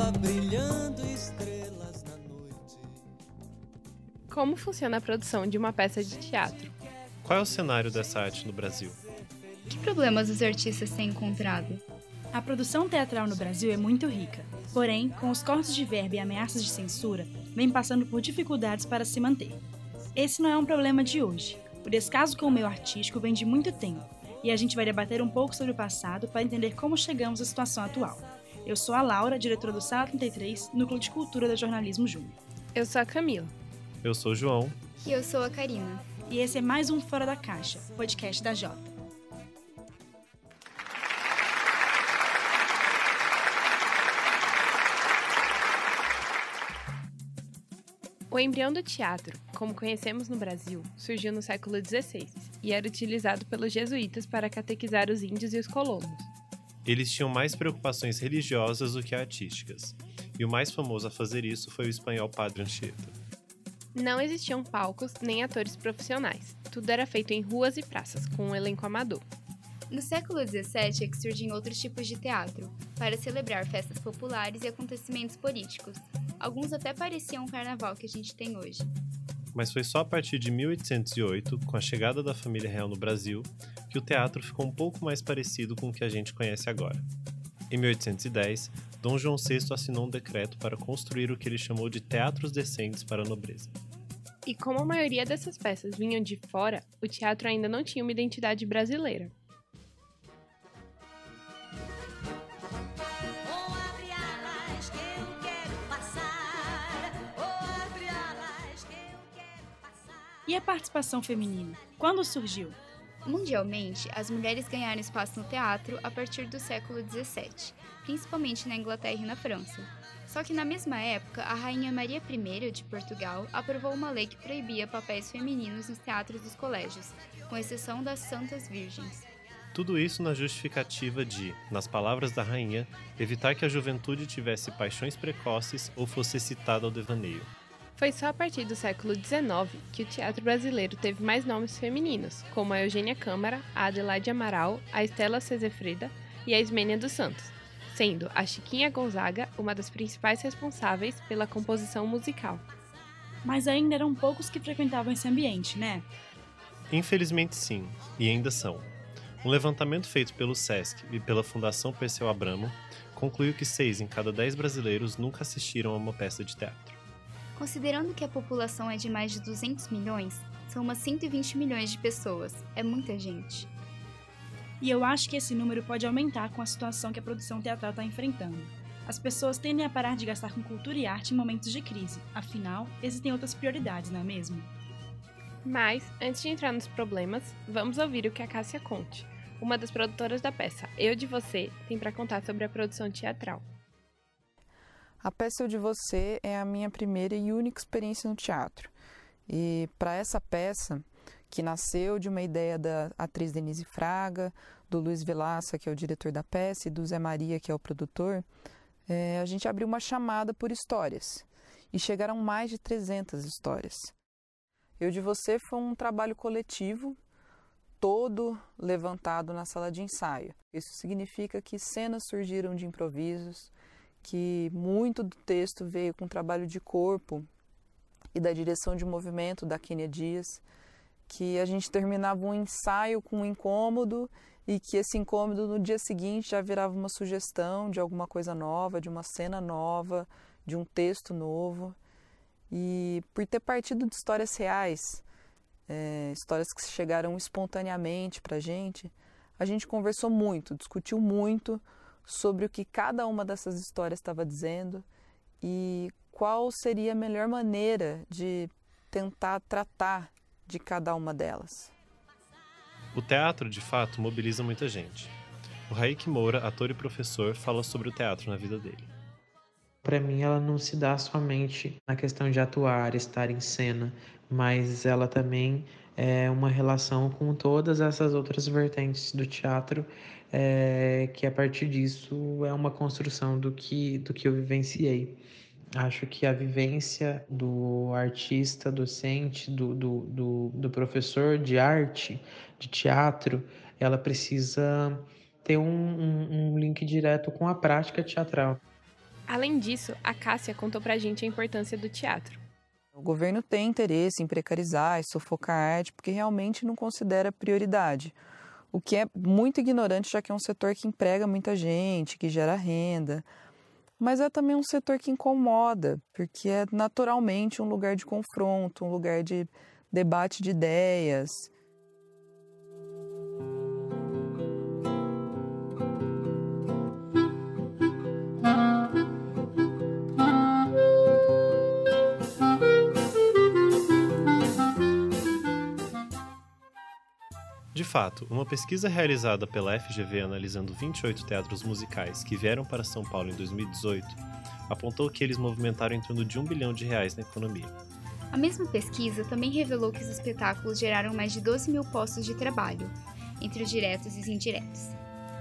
Tava brilhando estrelas na noite. Como funciona a produção de uma peça de teatro? Qual é o cenário dessa arte no Brasil? Que problemas os artistas têm encontrado? A produção teatral no Brasil é muito rica, porém, com os cortes de verba e ameaças de censura, vem passando por dificuldades para se manter. Esse não é um problema de hoje. O descaso com o meio artístico vem de muito tempo, e a gente vai debater um pouco sobre o passado para entender como chegamos à situação atual. Eu sou a Laura, diretora do Sala 33, Núcleo de Cultura da Jornalismo Júnior. Eu sou a Camila. Eu sou o João. E eu sou a Karina. E esse é mais um Fora da Caixa, podcast da Jota. O embrião do teatro, como conhecemos no Brasil, surgiu no século XVI e era utilizado pelos jesuítas para catequizar os índios e os colonos. Eles tinham mais preocupações religiosas do que artísticas, e o mais famoso a fazer isso foi o espanhol Padre Anchieta. Não existiam palcos nem atores profissionais. Tudo era feito em ruas e praças, com um elenco amador. No século XVII é que surgem outros tipos de teatro, para celebrar festas populares e acontecimentos políticos. Alguns até pareciam o carnaval que a gente tem hoje. Mas foi só a partir de 1808, com a chegada da família real no Brasil, que o teatro ficou um pouco mais parecido com o que a gente conhece agora. Em 1810, Dom João VI assinou um decreto para construir o que ele chamou de teatros decentes para a nobreza. E como a maioria dessas peças vinham de fora, o teatro ainda não tinha uma identidade brasileira. E a participação feminina? Quando surgiu? Mundialmente, as mulheres ganharam espaço no teatro a partir do século XVII, principalmente na Inglaterra e na França. Só que na mesma época, a rainha Maria I de Portugal aprovou uma lei que proibia papéis femininos nos teatros dos colégios, com exceção das Santas Virgens. Tudo isso na justificativa de, nas palavras da rainha, evitar que a juventude tivesse paixões precoces ou fosse excitada ao devaneio. Foi só a partir do século XIX que o teatro brasileiro teve mais nomes femininos, como a Eugênia Câmara, a Adelaide Amaral, a Estela Cezefreda e a Ismênia dos Santos, sendo a Chiquinha Gonzaga uma das principais responsáveis pela composição musical. Mas ainda eram poucos que frequentavam esse ambiente, né? Infelizmente sim, e ainda são. Um levantamento feito pelo SESC e pela Fundação Perseu Abramo concluiu que 6 em cada 10 brasileiros nunca assistiram a uma peça de teatro. Considerando que a população é de mais de 200 milhões, são umas 120 milhões de pessoas. É muita gente. E eu acho que esse número pode aumentar com a situação que a produção teatral está enfrentando. As pessoas tendem a parar de gastar com cultura e arte em momentos de crise, afinal, existem outras prioridades, não é mesmo? Mas, antes de entrar nos problemas, vamos ouvir o que a Cássia Conte, uma das produtoras da peça Eu de Você, tem para contar sobre a produção teatral. A peça Eu de Você é a minha primeira e única experiência no teatro. E para essa peça, que nasceu de uma ideia da atriz Denise Fraga, do Luiz Vilaça, que é o diretor da peça, e do Zé Maria, que é o produtor, é, a gente abriu uma chamada por histórias. E chegaram mais de 300 histórias. Eu de Você foi um trabalho coletivo, todo levantado na sala de ensaio. Isso significa que cenas surgiram de improvisos, que muito do texto veio com trabalho de corpo e da direção de movimento da Kenia Dias, que a gente terminava um ensaio com um incômodo e que esse incômodo no dia seguinte já virava uma sugestão de alguma coisa nova, de uma cena nova, de um texto novo. E por ter partido de histórias reais, é, histórias que chegaram espontaneamente para a gente, a gente conversou muito, discutiu muito sobre o que cada uma dessas histórias estava dizendo e qual seria a melhor maneira de tentar tratar de cada uma delas. O teatro, de fato, mobiliza muita gente. O Raik Moura, ator e professor, fala sobre o teatro na vida dele. Para mim, ela não se dá somente na questão de atuar, estar em cena, mas ela também é uma relação com todas essas outras vertentes do teatro, é, que a partir disso é uma construção do que, do que eu vivenciei. Acho que a vivência do artista, docente, do, do, do, do professor de arte, de teatro, ela precisa ter um, um, um link direto com a prática teatral. Além disso, a Cássia contou pra gente a importância do teatro. O governo tem interesse em precarizar e sufocar a arte porque realmente não considera prioridade. O que é muito ignorante, já que é um setor que emprega muita gente, que gera renda. Mas é também um setor que incomoda, porque é naturalmente um lugar de confronto, um lugar de debate de ideias. De fato, uma pesquisa realizada pela FGV analisando 28 teatros musicais que vieram para São Paulo em 2018 apontou que eles movimentaram em torno de um bilhão de reais na economia. A mesma pesquisa também revelou que os espetáculos geraram mais de 12 mil postos de trabalho, entre os diretos e os indiretos.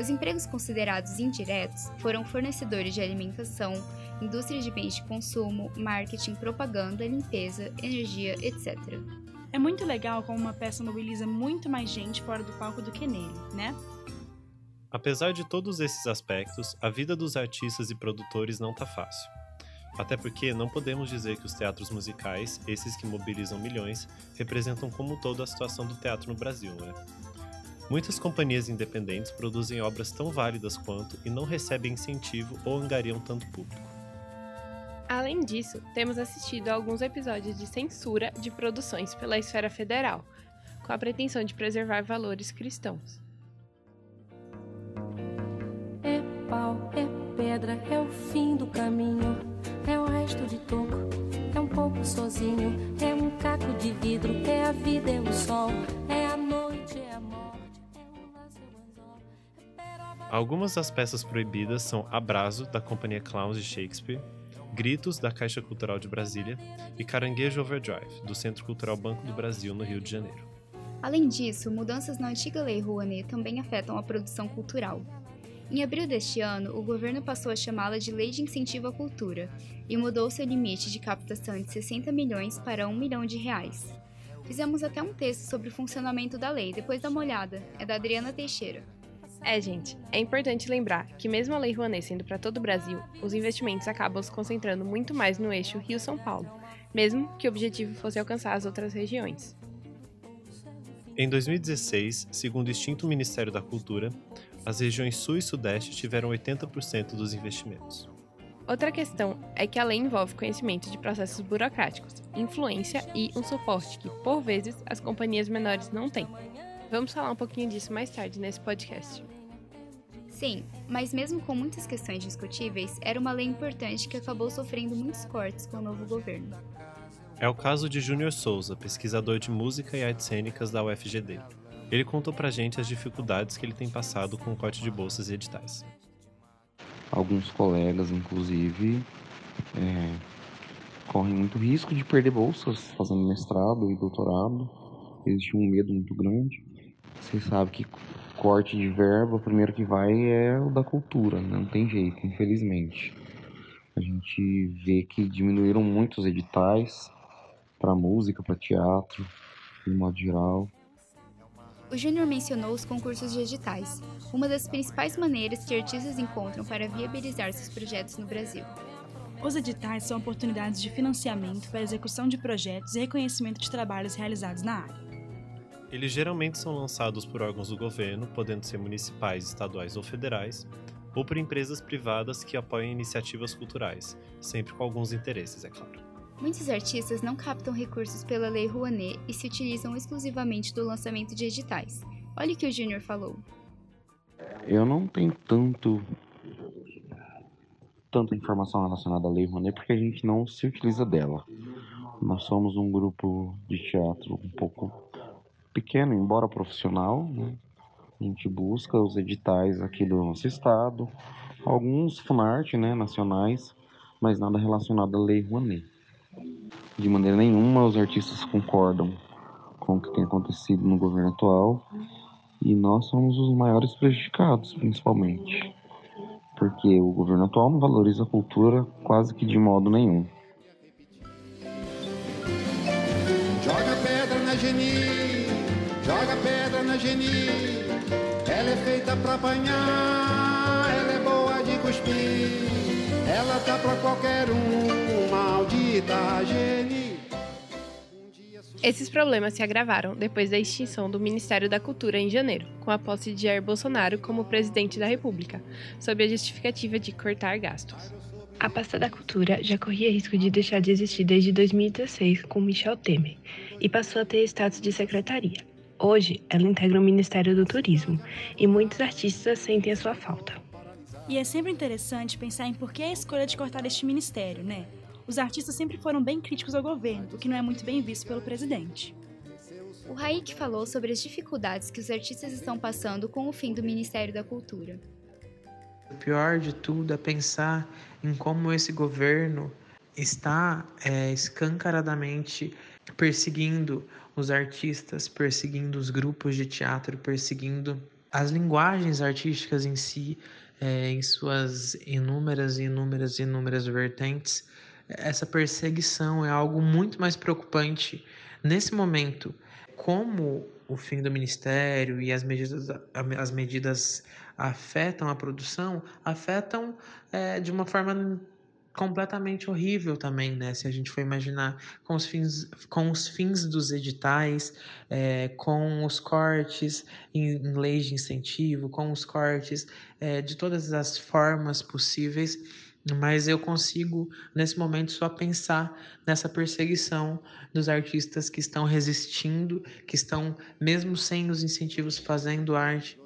Os empregos considerados indiretos foram fornecedores de alimentação, indústria de bens de consumo, marketing, propaganda, limpeza, energia, etc. É muito legal como uma peça mobiliza muito mais gente fora do palco do que nele, né? Apesar de todos esses aspectos, a vida dos artistas e produtores não tá fácil. Até porque não podemos dizer que os teatros musicais, esses que mobilizam milhões, representam como um todo a situação do teatro no Brasil, né? Muitas companhias independentes produzem obras tão válidas quanto e não recebem incentivo ou angariam tanto público. Além disso, temos assistido a alguns episódios de censura de produções pela esfera federal, com a pretensão de preservar valores cristãos. É pau, é pedra, é o fim do caminho. É o resto de toco, é um pouco sozinho. É um caco de vidro, é a vida, é o sol. É a noite, é a morte, é laço, é anzol. É peroba, Algumas das peças proibidas são Abrazo, da Companhia Clowns de Shakespeare, Gritos, da Caixa Cultural de Brasília e Caranguejo Overdrive, do Centro Cultural Banco do Brasil, no Rio de Janeiro. Além disso, mudanças na antiga Lei Rouanet também afetam a produção cultural. Em abril deste ano, o governo passou a chamá-la de Lei de Incentivo à Cultura e mudou seu limite de captação de 60 milhões para 1 milhão de reais. Fizemos até um texto sobre o funcionamento da lei, depois dá uma olhada, é da Adriana Teixeira. É, gente, é importante lembrar que mesmo a Lei Rouanet sendo para todo o Brasil, os investimentos acabam se concentrando muito mais no eixo Rio-São Paulo, mesmo que o objetivo fosse alcançar as outras regiões. Em 2016, segundo o extinto Ministério da Cultura, as regiões Sul e Sudeste tiveram 80% dos investimentos. Outra questão é que a lei envolve conhecimento de processos burocráticos, influência e um suporte que, por vezes, as companhias menores não têm. Vamos falar um pouquinho disso mais tarde nesse podcast. Sim, mas mesmo com muitas questões discutíveis, era uma lei importante que acabou sofrendo muitos cortes com o novo governo. É o caso de Júnior Souza, pesquisador de música e artes cênicas da UFGD. Ele contou pra gente as dificuldades que ele tem passado com o corte de bolsas e editais. Alguns colegas, inclusive, é, correm muito risco de perder bolsas fazendo mestrado e doutorado. Existe um medo muito grande. Você sabe que corte de verba, o primeiro que vai é o da cultura, né? não tem jeito, infelizmente. A gente vê que diminuíram muito os editais para música, para teatro, de modo geral. O Júnior mencionou os concursos de editais, uma das principais maneiras que artistas encontram para viabilizar seus projetos no Brasil. Os editais são oportunidades de financiamento para a execução de projetos e reconhecimento de trabalhos realizados na área. Eles geralmente são lançados por órgãos do governo, podendo ser municipais, estaduais ou federais, ou por empresas privadas que apoiam iniciativas culturais, sempre com alguns interesses, é claro. Muitos artistas não captam recursos pela Lei Rouanet e se utilizam exclusivamente do lançamento de editais. Olha o que o Júnior falou. Eu não tenho tanto tanta informação relacionada à Lei Rouanet porque a gente não se utiliza dela. Nós somos um grupo de teatro um pouco pequeno, embora profissional. Né? A gente busca os editais aqui do nosso estado, alguns Funarte, né, nacionais, mas nada relacionado à Lei Rouanet. De maneira nenhuma os artistas concordam com o que tem acontecido no governo atual e nós somos os maiores prejudicados, principalmente, porque o governo atual não valoriza a cultura quase que de modo nenhum. Joga pedra na joga pedra na Geni. Ela é feita pra apanhar, ela é boa de cuspir. Ela tá pra qualquer um, maldita geni. Esses problemas se agravaram depois da extinção do Ministério da Cultura em janeiro, com a posse de Jair Bolsonaro como presidente da República, sob a justificativa de cortar gastos. A pasta da cultura já corria risco de deixar de existir desde 2016 com Michel Temer e passou a ter status de secretaria. Hoje, ela integra o Ministério do Turismo e muitos artistas sentem a sua falta. E é sempre interessante pensar em por que a escolha de cortar este ministério, né? Os artistas sempre foram bem críticos ao governo, o que não é muito bem visto pelo presidente. O Raik falou sobre as dificuldades que os artistas estão passando com o fim do Ministério da Cultura. O pior de tudo é pensar em como esse governo está é, escancaradamente perseguindo os artistas, perseguindo os grupos de teatro, perseguindo as linguagens artísticas em si, é, em suas inúmeras e inúmeras e inúmeras vertentes. Essa perseguição é algo muito mais preocupante nesse momento. Como o fim do ministério e as medidas, as medidas afetam a produção, afetam é, de uma forma completamente horrível também, né? Se a gente for imaginar com os fins, com os fins dos editais, é, com os cortes em, em leis de incentivo, com os cortes é, de todas as formas possíveis, mas eu consigo nesse momento só pensar nessa perseguição dos artistas que estão resistindo, que estão mesmo sem os incentivos fazendo arte.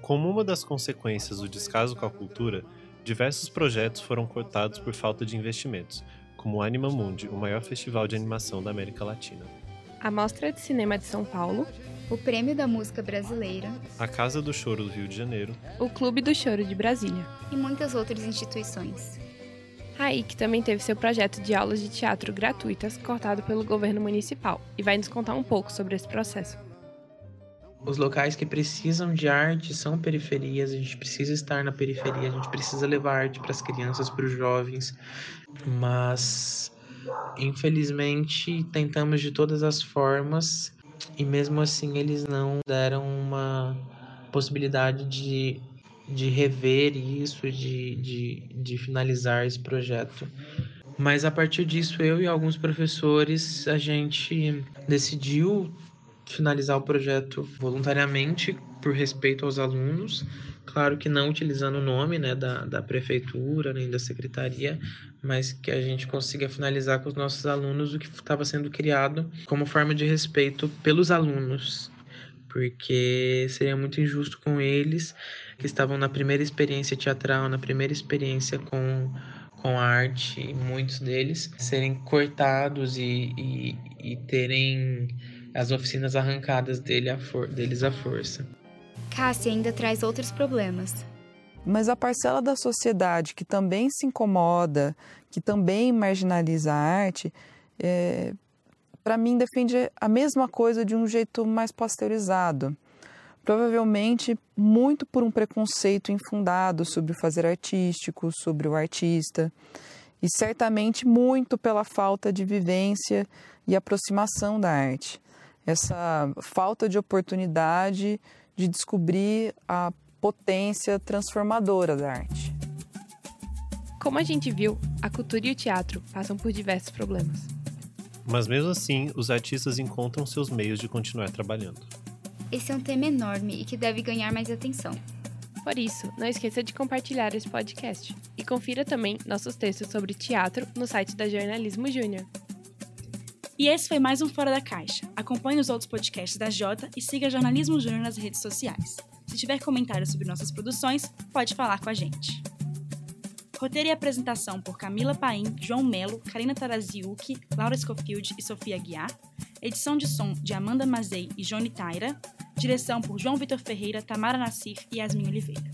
Como uma das consequências do descaso com a cultura, diversos projetos foram cortados por falta de investimentos, como o Anima Mundi, o maior festival de animação da América Latina. A Mostra de Cinema de São Paulo, O Prêmio da Música Brasileira A Casa do Choro do Rio de Janeiro, o Clube do Choro de Brasília. e muitas outras instituições. Raik também teve seu projeto de aulas de teatro gratuitas cortado pelo governo municipal e vai nos contar um pouco sobre esse processo. Os locais que precisam de arte são periferias, a gente precisa estar na periferia, a gente precisa levar arte para as crianças, para os jovens, mas infelizmente tentamos de todas as formas e mesmo assim eles não deram uma possibilidade de, de rever isso, de, de, de finalizar esse projeto. Mas a partir disso, eu e alguns professores, a gente decidiu finalizar o projeto voluntariamente, por respeito aos alunos. Claro que não utilizando o nome né, da, da prefeitura nem da secretaria, mas que a gente consiga finalizar com os nossos alunos o que estava sendo criado como forma de respeito pelos alunos, porque seria muito injusto com eles que estavam na primeira experiência teatral, na primeira experiência com com a arte, muitos deles serem cortados e, e, e terem as oficinas arrancadas dele à deles à força. Cássia ainda traz outros problemas. Mas a parcela da sociedade que também se incomoda, que também marginaliza a arte, é, para mim defende a mesma coisa de um jeito mais pasteurizado. Provavelmente muito por um preconceito infundado sobre o fazer artístico, sobre o artista, e certamente muito pela falta de vivência e aproximação da arte. Essa falta de oportunidade de descobrir a potência transformadora da arte. Como a gente viu, a cultura e o teatro passam por diversos problemas. Mas mesmo assim, os artistas encontram seus meios de continuar trabalhando. Esse é um tema enorme e que deve ganhar mais atenção. Por isso, não esqueça de compartilhar esse podcast. E confira também nossos textos sobre teatro no site da Jornalismo Júnior. E esse foi mais um Fora da Caixa. Acompanhe os outros podcasts da Jota e siga Jornalismo Júnior nas redes sociais. Se tiver comentários sobre nossas produções, pode falar com a gente. Roteiro e apresentação por Camila Paim, João Melo, Karina Taraziuk, Laura Schofield e Sofia Guiar. Edição de som de Amanda Mazei e Johnny Taira. Direção por João Vitor Ferreira, Tamara Nassif e Yasmin Oliveira.